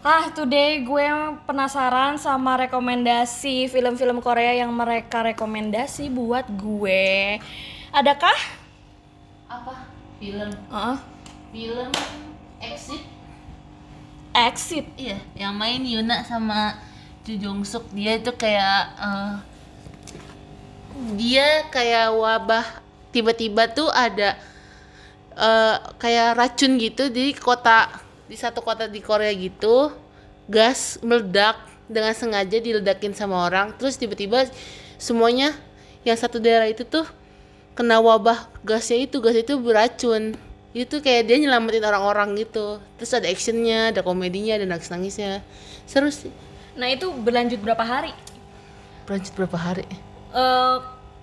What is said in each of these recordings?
Ah, today gue penasaran sama rekomendasi film-film Korea yang mereka rekomendasi buat gue. Adakah? Apa? Film. Heeh. Film Exit. Exit. Iya, yang main Yuna sama Ju Jong Suk. Dia itu kayak eh, dia kayak wabah tiba-tiba tuh ada eh, kayak racun gitu di kota di satu kota di Korea gitu gas meledak dengan sengaja diledakin sama orang terus tiba-tiba semuanya yang satu daerah itu tuh kena wabah gasnya itu gas itu beracun. Itu kayak dia nyelamatin orang-orang gitu. Terus ada actionnya ada komedinya ada nangis nangisnya seru sih. Nah, itu berlanjut berapa hari? berlanjut berapa hari? Eh,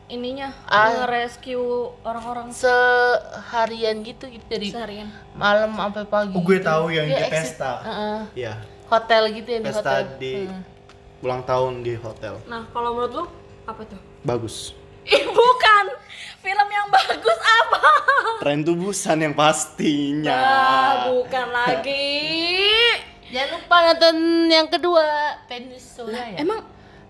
ininya Ah. nge-rescue orang-orang seharian gitu gitu dari seharian. malam sampai pagi Oh, gue gitu. tahu yang Dia di exit. pesta. Heeh. Iya, hotel gitu yang di pesta hotel di Hmm. ulang tahun di hotel. Nah, kalau menurut lu apa tuh? Bagus. Ih, bukan. Film yang bagus apa? Tren to Busan yang pastinya. Ah, bukan lagi. jangan lupa nonton yang kedua Peninsula ya Emang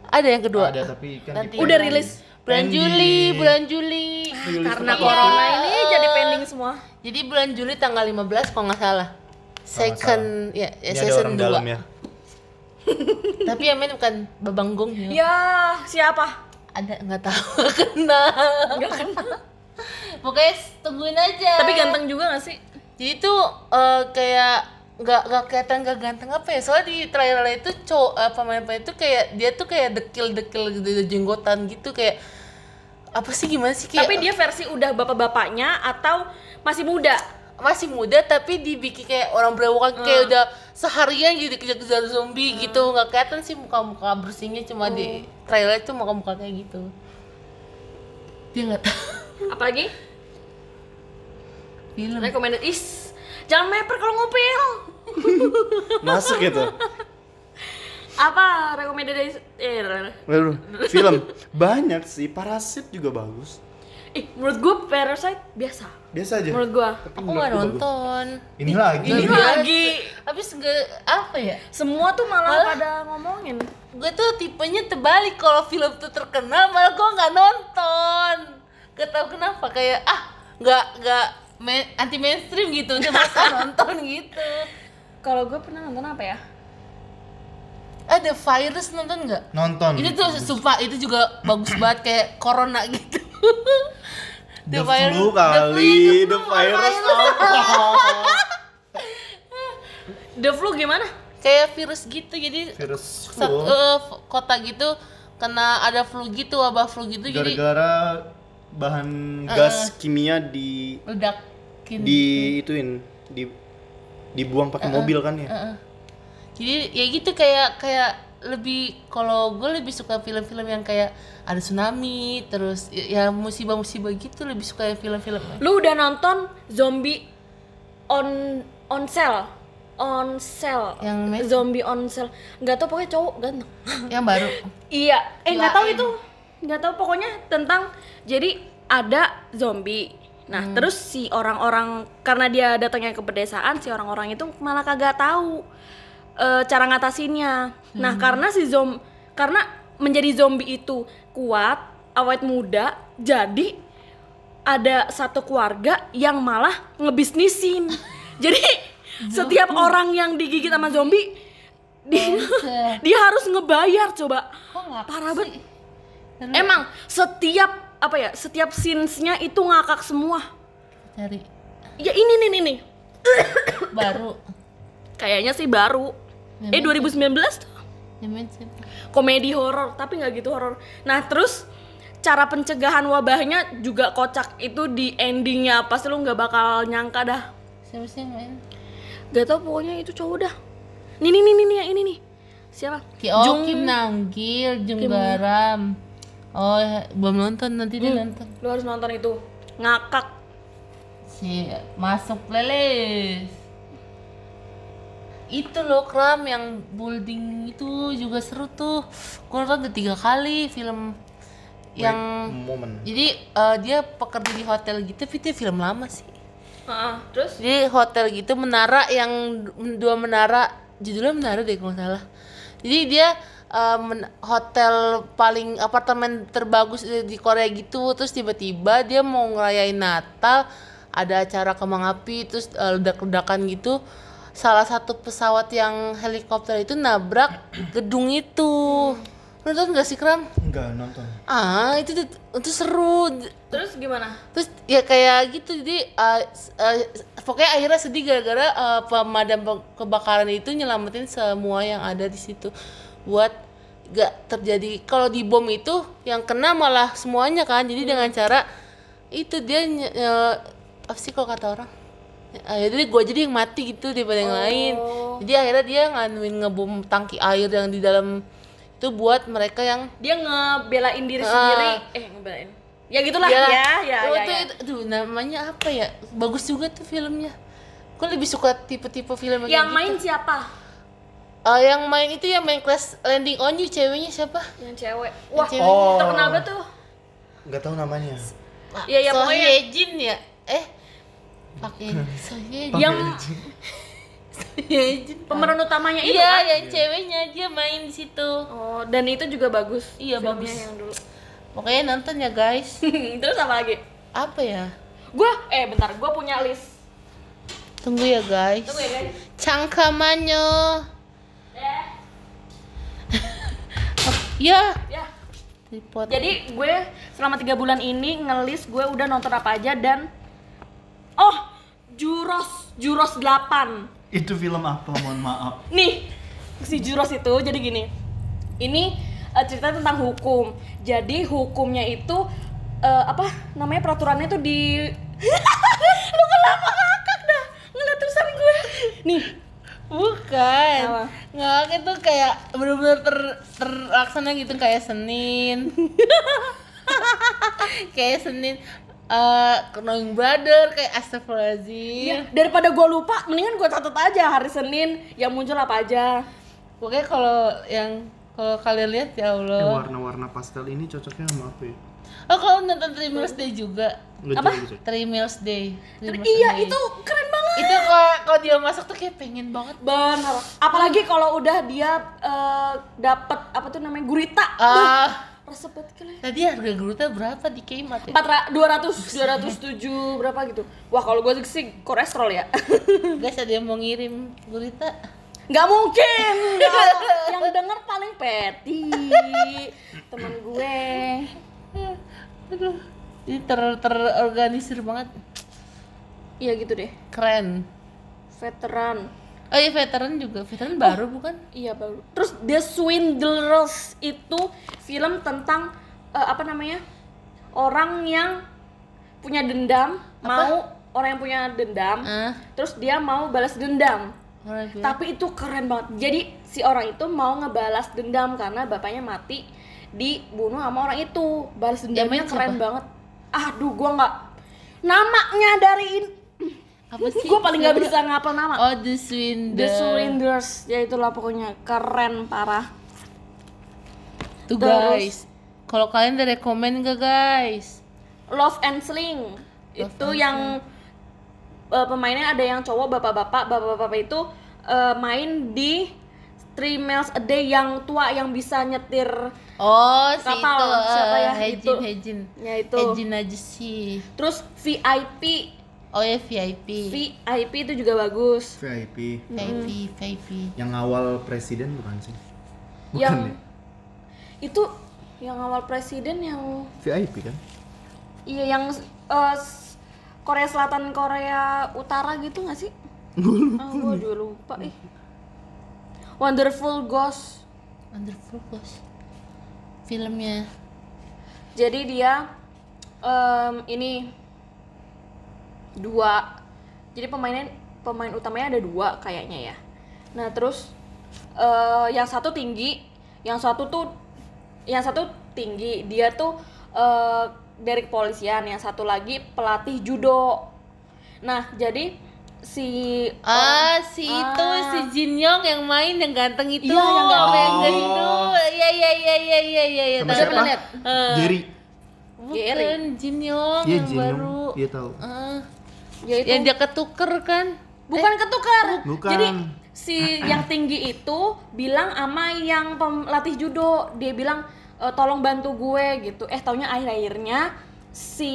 ada yang kedua Ada tapi kan Nanti. di- udah rilis bulan Pending. Juli bulan Juli Rilis karena tepat corona waktu. ini jadi pending semua. jadi bulan Juli tanggal 15 kalau nggak salah second ya, ya Ini ada season orang 2 dalam ya. tapi yang main bukan Babang Gong ya Ya, siapa? ada nggak tahu nggak kenal Enggak kenal. pokoknya tungguin aja Tapi ganteng juga gak sih? jadi tuh eh, kayak nggak nggak kelihatan nggak ganteng apa ya soalnya di trailer itu cowok eh, pemain-pemain itu kayak dia tuh kayak dekil-dekil gitu ada jenggotan gitu kayak apa sih gimana sih kayak Tapi dia versi udah bapak-bapaknya atau masih muda? masih muda tapi dibikin kayak orang berewokan kayak udah seharian gitu kejar-kejar zombie gitu nggak kelihatan sih muka-muka bersihnya cuma di trailer itu muka-muka kayak gitu dia nggak tahu Apalagi? film Recommended is Jangan meper kalau ngupil. Masuk gitu. Apa recommended is eh, Lalu film banyak sih. Parasit juga bagus. Ih, menurut gue Parasite biasa. Biasa aja. Menurut gue. Tapi aku nggak gue bagus. nonton Ini lagi. Ini lagi. habis nggak apa ya Semua tuh malah, Malah- pada ngomongin. gue tuh tipenya terbalik kalau film tuh terkenal malah gue nggak nonton gak tau kenapa kayak ah nggak nggak main, anti mainstream gitu udah masa nonton gitu Kalau gue pernah nonton apa ya? Ada virus nonton nggak Nonton. itu tuh sumpah itu juga bagus banget kayak corona gitu The, virus- flu the kali, flu, the virus virus. apa? The Flu gimana? kayak virus gitu jadi Virus flu. eh, kota gitu kena ada flu gitu wabah flu gitu jadi Gara-gara bahan gas kimia di ledakin di ituin di dibuang pakai mobil kan ya. Heeh. Jadi ya gitu kayak kayak lebih kalau gue lebih suka film-film yang kayak ada tsunami terus ya ya musibah-musibah gitu lebih suka yang film-film Lu udah nonton Zombie on on Cell? On Cell. Yang? Zombie on Cell. Nggak tau pokoknya cowok ganteng. yang baru Iya, eh nggak tahu Kirain. itu, nggak tahu pokoknya tentang jadi ada zombie. Nah terus si orang-orang karena dia datangnya ke pedesaan, si orang-orang itu malah kagak tahu eh, cara ngatasinnya. Nah karena si zom karena menjadi zombie itu kuat, awet muda, jadi ada satu keluarga yang malah ngebisnisin. jadi setiap orang yang digigit sama zombie dia, dia harus ngebayar coba. Kok parah banget. emang setiap apa ya setiap scenes-nya itu ngakak semua. Cari ya ini nih nih nih baru. Kayaknya sih baru eh 2019 tuh? Komedi horor tapi nggak gitu horor. Nah terus cara pencegahan wabahnya juga kocak. Itu di endingnya. Pasti lu nggak bakal nyangka dah. Siapa sih main? Gak tau pokoknya itu cowok dah. Nih nih nih nih, nih yang ini nih. Siapa? Ki oh, Kim Nanggil Jung Garam oh ya, belum nonton nanti dia nonton. lu harus nonton itu. Ngakak. Si masuk playlist itu loh kram yang building itu juga seru tuh. Gue nonton udah tiga kali film yang momen. jadi eh, dia pekerja di hotel gitu tapi itu film lama sih. Heeh, terus? Jadi hotel gitu menara yang dua menara judulnya Menara deh kalau salah. Jadi dia men- hotel paling apartemen terbagus di Korea gitu. Terus tiba-tiba dia mau ngerayain Natal ada acara kembang api terus eh, ledak-ledakan gitu salah satu pesawat yang helikopter itu nabrak gedung itu nonton gak sih Kram? Enggak nonton. Ah itu itu seru Terus gimana? terus ya kayak gitu jadi uh, uh, pokoknya akhirnya sedih gara-gara uh, pemadam pe- kebakaran itu nyelamatin semua yang ada di situ buat gak terjadi kalau di bom itu yang kena malah semuanya kan jadi dengan cara itu dia uh, apa sih kalau kata orang uh, jadi gue jadi yang mati gitu daripada yang lain jadi akhirnya dia nganuin ngebom tangki air yang di dalam itu buat mereka yang Dia ngebelain diri Ah. sendiri. Eh, ngebelain. Ya gitulah ya, ya, Oh, ya. itu, ya. itu- aduh, namanya apa ya? Bagus juga tuh filmnya. Gue lebih suka tipe-tipe film Yang kayak main gitu. siapa? Eh, yang main itu yang main Crash Landing on You ceweknya siapa? Yang cewek. Wah, cewek. Oh. terkenal tuh. Enggak tahu namanya. Iya, ya, So pokoknya- Hyejin ya? Eh, pakai. Yang pemeran utamanya itu Iya, kan? yang ceweknya dia main di situ. Oh, dan itu juga bagus. Iya, bagus. yang dulu. Pokoknya nonton ya guys. Terus apa lagi? Apa ya? Gua eh bentar, gua punya list. Tunggu ya guys. Tunggu ya, guys. Cangkamannya. Eh, Ya. ya. Tripod. Jadi gue selama tiga bulan ini ngelis gue udah nonton apa aja dan oh Juros Juros 8 Itu film apa? Mohon maaf. nih si Juros itu jadi gini ini eh, cerita tentang hukum jadi hukumnya itu eh, apa namanya peraturannya tuh di lu kenapa ngakak dah ngeliat tulisan gue nih Bukan. Apa? Nggak itu kayak bener-bener ter, terlaksana gitu kayak Senin. kayak Senin eh Knowing Brother kayak Astagfirullahaladzim. ya, daripada gue lupa mendingan gue catat aja hari Senin yang muncul apa aja Pokoknya kalau yang kalau kalian lihat ya Eh, Allah. warna-warna pastel ini cocoknya sama apa ya? Oh kalau nonton Three Meals Day juga. Enggak Apa? juga gitu. Three Meals Day. Three Meals iya Day. itu keren banget itu kalau kalau dia masak tuh kayak pengen banget. Benar. Apalagi kalau udah dia eh, dapet apa tuh namanya gurita. Ah, Resep banget kali. tadi harga gurita berapa di Kmart ya? Empat ra- 200 207 berapa gitu. Wah, kalau gue sih kolesterol ya. Guys ada yang mau ngirim gurita? Nggak mungkin. Nggak. Yang denger paling Peti. Temen gue. Aduh, ini ter terorganisir banget. Iya gitu deh. Keren. Veteran. Oh iya veteran juga, veteran baru bukan? Iya baru. Terus The Swindlers itu film tentang eh, apa namanya? Orang yang punya dendam, mau orang yang punya dendam, Ah, terus dia mau balas dendam. orang bilang. Tapi itu keren banget. Jadi si orang itu mau ngebalas dendam karena bapaknya mati dibunuh sama orang itu. Balas dendamnya keren siapa? banget. Aduh, gua nggak namanya dari. Apa sih? Gua paling Siapa? bisa ngapal nama. Oh, The Swindler. The Swindlers, ya itulah pokoknya keren parah. Tuh Terus- guys. Kalau kalian ada rekomen gak guys? Love and Sling itu yang eh, pemainnya ada yang cowok bapak-bapak bapak-bapak itu eh, main di Three Miles a Day yang tua yang bisa nyetir Oh, si Kapal, itu. siapa eh, ya? Hejin, Itu. Hejin. ya itu Hejin aja sih. terus VIP Oh ya VIP. VIP itu juga bagus VIP. VIP, VIP. Yang awal presiden bukan sih? Bukan yang ya? itu yang awal presiden yang VIP kan? iya yang eh, s- Korea Selatan Korea Utara gitu nggak sih? Gue Ah, gua juga lupa ih. Wonderful Ghost. Wonderful Ghost. Filmnya. Jadi dia em, ini dua. Jadi pemainnya pemain utamanya ada dua kayaknya ya. Nah terus eh, yang satu tinggi, yang satu tuh yang satu tinggi. Dia tuh eh, dari kepolisian, yang satu lagi pelatih judo. Nah jadi si Ah, si itu Ah. si Jin Yong yang main yang ganteng itu. Iya, yang ganteng. yang ganteng itu. Iya, iya, iya, iya, iya, iya, iya. Sama tahu. siapa? lihat? Eh, Jerry. Bukan Jin Yong Iya yang Jin baru. Yong. Iya tahu. Ah, ya itu. yang dia ketuker kan? bukan ketukar. Bukan. Jadi si yang tinggi itu bilang sama yang pelatih judo. Dia bilang "E, tolong bantu gue gitu. Eh taunya akhir akhirnya si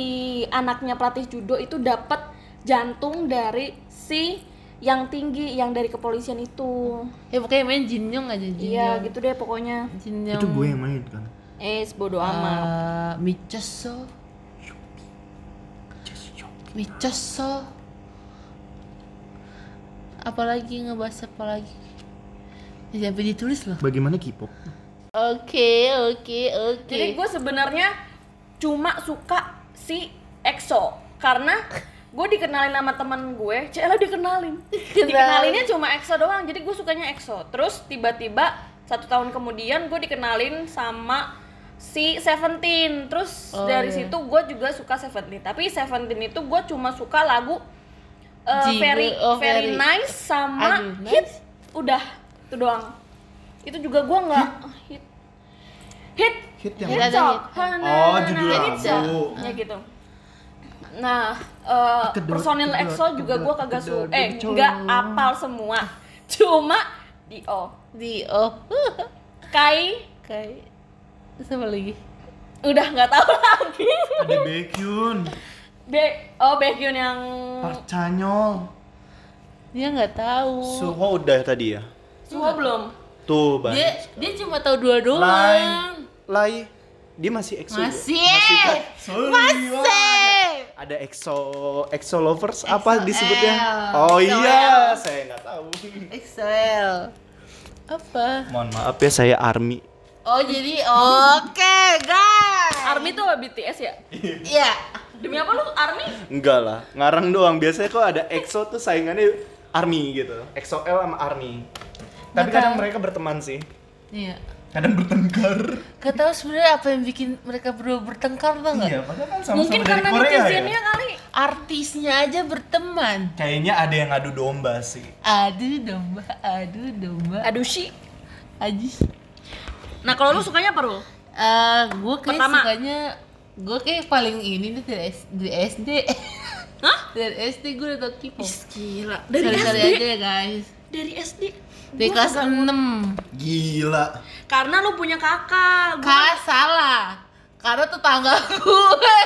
anaknya pelatih judo itu dapat jantung dari si yang tinggi yang dari kepolisian itu. Ya pokoknya main Jinyoung aja Jinyoung iya gitu deh pokoknya. Jinyoung Itu gue yang main kan. eh bodo amat. Uh, Michoso Michoso apalagi ngebahas apa lagi ya sampai ditulis loh Bagaimana K-pop? oke oke oke Jadi gue sebenarnya cuma suka si EXO karena gue dikenalin sama teman gue, Cela dikenalin. Dikenalinnya cuma EXO doang, jadi gue sukanya EXO. Terus tiba-tiba satu tahun kemudian gue dikenalin sama si Seventeen. Terus Oh, dari iya. situ gue juga suka Seventeen. Tapi Seventeen itu gue cuma suka lagu uh, very, oh, very very. nice sama Aduh, hit. nice. Udah, itu doang. Itu juga gue nggak hit. Hit Hit yang Hit hit. Oh, judul lagu. Ya gitu. Nah, Kedot, personil EXO juga gue kagak su kedot, eh nggak apal semua. Cuma Dio, di oh Kai siapa lagi udah nggak tahu lagi. Ada Baekhyun, Be oh Baekhyun yang Park Chanyeol, dia nggak tahu Suho udah tadi ya. Suho belum. Tuh, Bang. dia dia cuma tahu dua Lai, doang Lai, dia masih EXO. Masih. kan? Sorry, masih Ada EXO, EXO lovers apa EXO-L. disebutnya? Oh EXO-L. iya, saya nggak tahu. Excel apa Mohon maaf ya, saya Army. Oh jadi oke guys Army tuh apa BTS ya? iya Demi apa lu Army? Enggak lah, ngarang doang. Biasanya kok ada EXO tuh saingannya Army gitu. EXO L sama Army. Tapi Nggak kadang mereka berteman sih. iya Kadang bertengkar. Gak tahu sebenarnya apa yang bikin mereka berdua bertengkar tuh nggak? Iya, padahal kan sama-sama Mungkin dari karena Korea netizennya ya. kali. Artisnya aja berteman. Kayaknya ada yang adu domba sih. Aduh domba, aduh domba. Aduh sih. Ajis. Nah kalau lu sukanya apa lu? Eh, gue kayak Pertama. sukanya gue kayak paling ini nih dari, dari SD. Hah? dari SD gue udah tau K-pop. Gila. Dari SD. aja ya guys. Dari SD. Dari Gua kelas 6. Gila. Karena lu punya kakak. Gua Kak salah. Karena tetangga gue.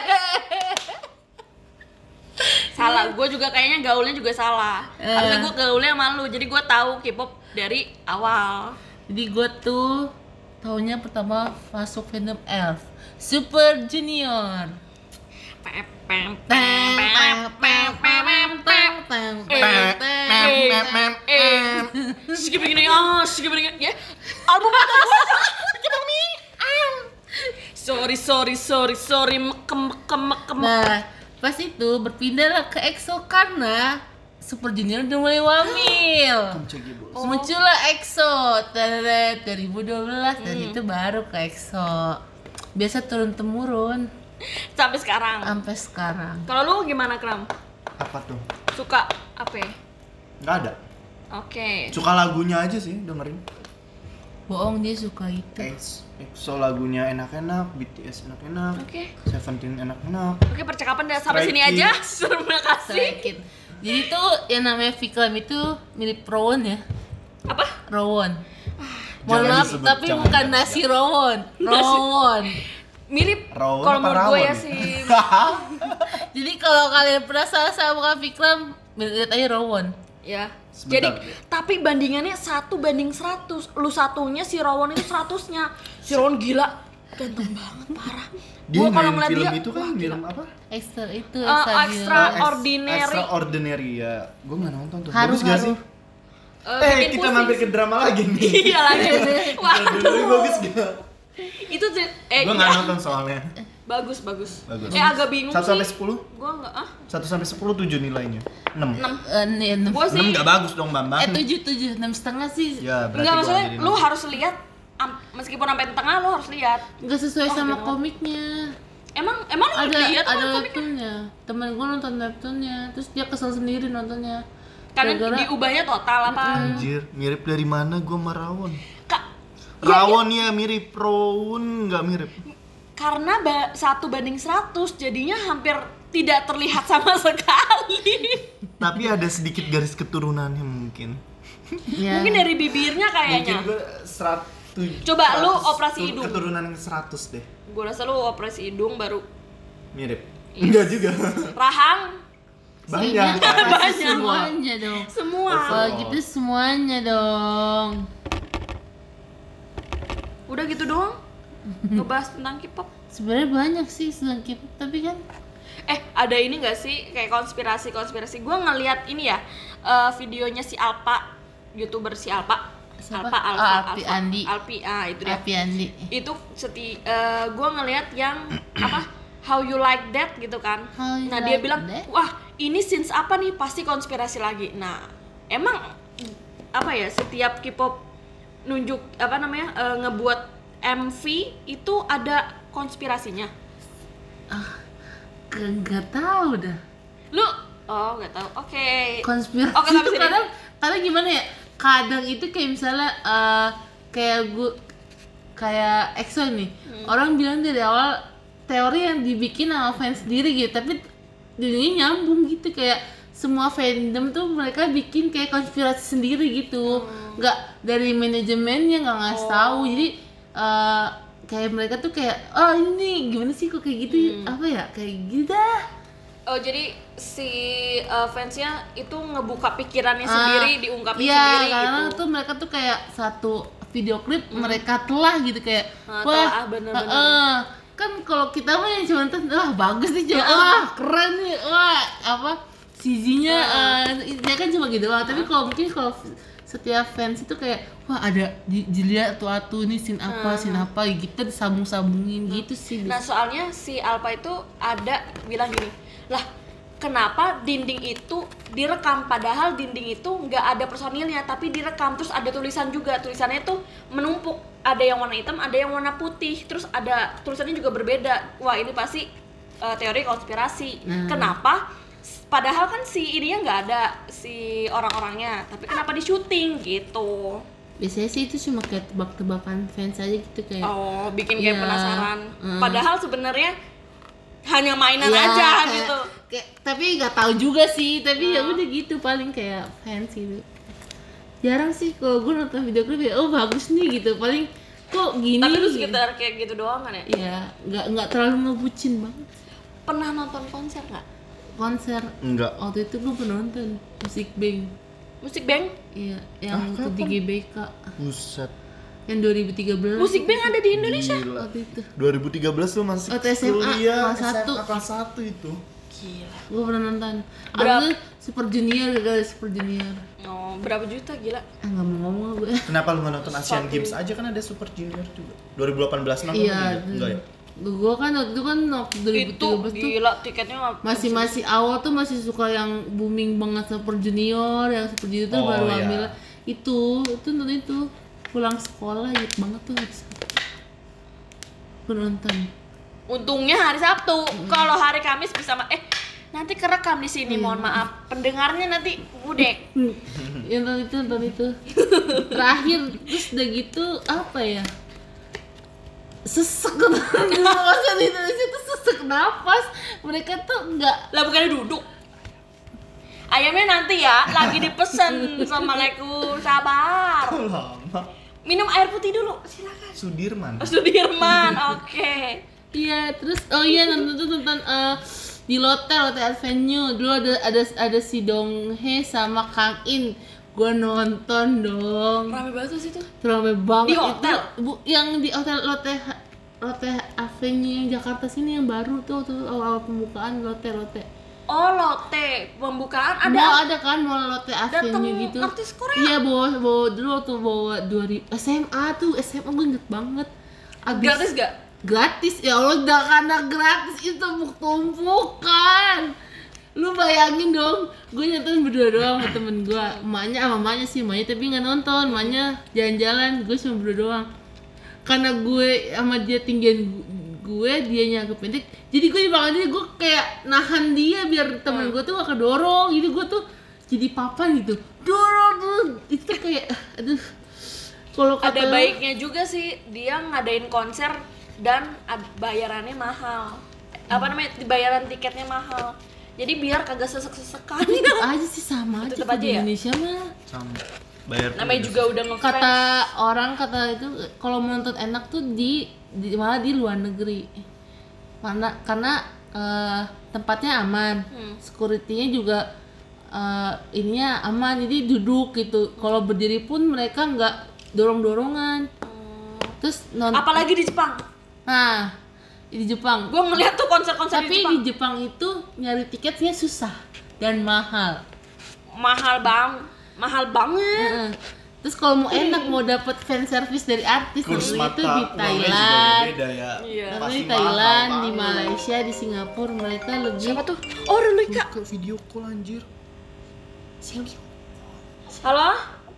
salah. Gue juga kayaknya gaulnya juga salah. Eh. Karena gue gaulnya sama lu. Jadi gue tahu K-pop dari awal. Jadi gue tuh tahunnya pertama masuk fandom Elf. Super Junior. Sorry, sorry, sorry, sorry, mekem, mekem, mekem. Nah, pas itu berpindahlah ke EXO karena Super Junior udah mulai wamil. Muncullah EXO Teret 2012 dan itu baru ke EXO. Biasa turun temurun Sampai sekarang. sampai sekarang. Kalau lu gimana, Kram? Apa tuh? Suka apa ya? Nggak ada. Oke. Suka lagunya aja sih dengerin. Bohong dia suka itu. Ex- EXO lagunya enak-enak, BTS enak-enak, Oke. Seventeen enak-enak. Oke, percakapan udah sampai Stray sini aja. Terima kasih. Jadi tuh yang namanya Vikram itu mirip Rowan ya. Apa? Rawon. Mohon Jangan maaf, tapi jangan, bukan jangan, nasi rawon. Rawon. Mirip Rawon kalau menurut gue rawon ya sih. Jadi kalau kalian penasaran sama Kak Vikram, lihat aja rawon. Ya. Sebentar. Jadi, tapi bandingannya satu banding 100. Lu satunya si Rawon itu 100-nya. Si Rawon gila. Ganteng banget, parah. Dia Gua kalau main ngeliat film dia, itu kan wah, film apa? Extra itu Eh, extra extra. gila. Ex- Ordinary. Extraordinary ya. Gue nggak nonton tuh. Haru, Bagus gak sih? Eh, Eh, bikin kita pusing. mampir ke drama lagi nih. Iya lagi. Kita dulu Waduh. bagus gak? Itu eh Gue nggak nonton soalnya. Bagus, bagus. Bagus. Eh agak bingung Satu sampai sih. sepuluh? Gua enggak ah. Satu sampai sepuluh tujuh nilainya. Enam. Eh, nih, enam. Gua sih Enam nggak bagus dong Bambang. Eh tujuh tujuh enam setengah sih Ya berarti enggak maksudnya lu harus lihat am- meskipun sampai tengah lu harus lihat. nggak sesuai Oh, sama gimana? komiknya. Emang emang lu Ada lihat ada kan webtoonnya. Temen gue nonton webtoonnya, terus dia kesel sendiri nontonnya. Karena Gara-gara- diubahnya total apa? Anjir, mirip dari mana gue sama Rawon? Kak, Rawon ya mirip, Rawon nggak mirip. karena ba- satu banding 100 jadinya hampir tidak terlihat sama sekali. Tapi ada sedikit garis keturunannya mungkin. Ya. Mungkin dari bibirnya Mungkin kayaknya. gue serat Coba lu 100 operasi tu- hidung. Keturunan 100 deh. Gue rasa lu operasi hidung baru Mirip. Iya. Enggak juga. rahang Banyak. Pasti semuanya dong. semua. Kalau gitu semuanya dong. Udah gitu doang. Ngebahas tentang K-pop. Sebenarnya banyak sih selain K-pop, tapi kan Eh, ada ini gak sih kayak konspirasi-konspirasi? Gue ngeliat ini ya eh, videonya si Alpa, youtuber si Alpa. Siapa? Alpa, Oh, Alpi Alfa. Andi. Alpi, ah itu dia. Api Andi. Itu seti, eh, gue ngeliat yang apa? How you like that gitu kan? How you nah dia like bilang, that? wah ini scenes apa nih? Pasti konspirasi lagi. Nah, emang apa ya? Setiap K-pop nunjuk apa namanya eh, ngebuat MV itu ada konspirasinya. Enggak tahu dah. Lu oh nggak tahu. Oke. konspirasi Oke, sampai itu kadang kadang gimana ya kadang itu kayak misalnya eh, kayak gue kayak EXO nih Hmm. orang bilang dari awal teori yang dibikin sama fans sendiri gitu tapi jadinya nyambung gitu kayak semua fandom tuh mereka bikin kayak konspirasi sendiri gitu Hmm. nggak dari manajemennya nggak ngasih Oh. tahu jadi eh, kayak mereka tuh kayak oh ini gimana sih kok kayak gitu Hmm. apa ya kayak gitu dah Oh jadi si uh, fansnya itu ngebuka pikirannya Ah, sendiri, diungkapin iya, sendiri karena gitu. tuh mereka tuh kayak satu video klip mereka telah gitu kayak Ah, wah telah, bener-bener. heeh. kan kalau kita mah yang cuma tuh wah bagus nih cuma wah keren nih wah apa CG-nya eh dia kan cuma gitu doang tapi kalau mungkin kalau setiap fans itu kayak wah ada di- dilihat atu-atu ini scene apa scene apa gitu disambung-sambungin gitu sih Nah soalnya si Alpa itu ada bilang gini, lah kenapa dinding itu direkam? Padahal dinding itu nggak ada personilnya tapi direkam. Terus ada tulisan juga tulisannya tuh menumpuk. Ada yang warna hitam ada yang warna putih. Terus ada tulisannya juga berbeda. Wah ini pasti uh, teori konspirasi. Nah. kenapa? Padahal kan si ininya nggak ada si orang-orangnya tapi kenapa di syuting gitu biasanya sih itu cuma kayak tebak-tebakan fans aja gitu kayak Oh, bikin kayak Iya. penasaran. Hmm. Padahal sebenarnya hanya mainan Iya, aja kayak- gitu. kayak- tapi nggak tahu juga sih tapi ya Oh. udah gitu paling kayak fans gitu jarang sih kalau gue nonton video klip ya oh bagus nih gitu paling kok gini Tapi gitu. sekitar kayak gitu doang kan ya? Iya, nggak nggak terlalu ngebucin banget. Pernah nonton konser nggak? Konser Enggak. waktu itu gue pernah nonton musik bank. Musik Bank? Iya, yang Ah, kapan? GBK Buset. yang 2013. Musik Bank ada di Indonesia? Gila. waktu itu. 2013 tuh masih Waktu SMA, kuliah, kelas satu. SMA kelas 1 itu. Gila. Gue pernah nonton. Berapa? Super Junior gagal Super Junior. Oh, berapa juta gila? Ah nggak mau ngomong gue. Kenapa lu nggak nonton Asian. Games aja kan ada Super Junior juga. 2018 nonton Iya. Enggak ya? Gue kan waktu itu kan waktu 2013 Itu tuh gila tiketnya masih masih awal tuh masih suka yang booming banget Super Junior, yang Super Junior tuh Oh, baru iya. ambil itu, itu nonton itu pulang sekolah inget banget tuh hari Sabtu. Gue nonton. Untungnya hari Sabtu. Kalau hari Kamis bisa ma- eh nanti kerekam di sini, mohon maaf. Pendengarnya nanti budek. yang nonton itu nonton itu terakhir terus udah gitu apa ya sesek masa di Indonesia tuh sesek nafas mereka tuh nggak Lah bukannya duduk. Ayamnya nanti ya, lagi dipesen sama Leku. Sabar. Lama? Minum air putih dulu, silakan. Sudirman. Sudirman, oke. iya terus oh iya nonton tuh nonton eh, di Lotte Lotte Avenue dulu ada ada ada si Dong He sama Kang In gue nonton dong Rame banget tuh situ. Terlalu banget Di hotel? itu bu, yang di hotel Lotte Lotte Avenue yang Jakarta sini yang baru tuh tuh awal pembukaan Lotte Lotte Oh, Lotte pembukaan ada ada ada kan mau Lotte Avenue gitu artis Korea. iya bawa bawa dulu tuh bawa 2000 SMA tuh SMA gue inget banget Abis, Gratis gak? gratis ya Allah udah karena gratis itu tumpuk tumpukan lu bayangin dong gue nonton berdua doang sama temen gue emaknya sama emaknya sih emaknya tapi nggak nonton. Emaknya jalan-jalan gue cuma berdua doang. Karena gue sama dia tinggian gue dia agak pendek jadi gue di belakang dia gue kayak nahan dia biar temen gue tuh gak kedorong. Jadi gue tuh jadi papan gitu. Dorong tuh itu kayak aduh. Kalau Ada baiknya juga sih dia ngadain konser dan bayarannya mahal. Apa namanya? Bayaran tiketnya mahal. Jadi biar kagak sesek-sesekan. tetep aja sih sama aja Tetep kalau aja di ya? Indonesia mah. Sama. Bayar namanya juga udah ngefans. Kata orang kata itu kalau menonton enak tuh di, di malah di luar negeri. Mana karena eh, tempatnya aman. Hmm. securitynya juga eh, ininya aman. Jadi duduk gitu. Kalau berdiri pun mereka nggak dorong dorongan terus non apalagi di Jepang? Nah di Jepang gue ngeliat tuh konser-konser tapi di Jepang di Jepang itu nyari tiketnya susah dan mahal mahal bang mahal banget Heeh. Terus kalau mau enak mau dapat fan service dari artis Kurs mata itu di Thailand. beda ya. Iya. Pasti di Thailand, mahal di. Malaysia, di Singapura mereka lebih siapa tuh oh Rulika video call anjir. halo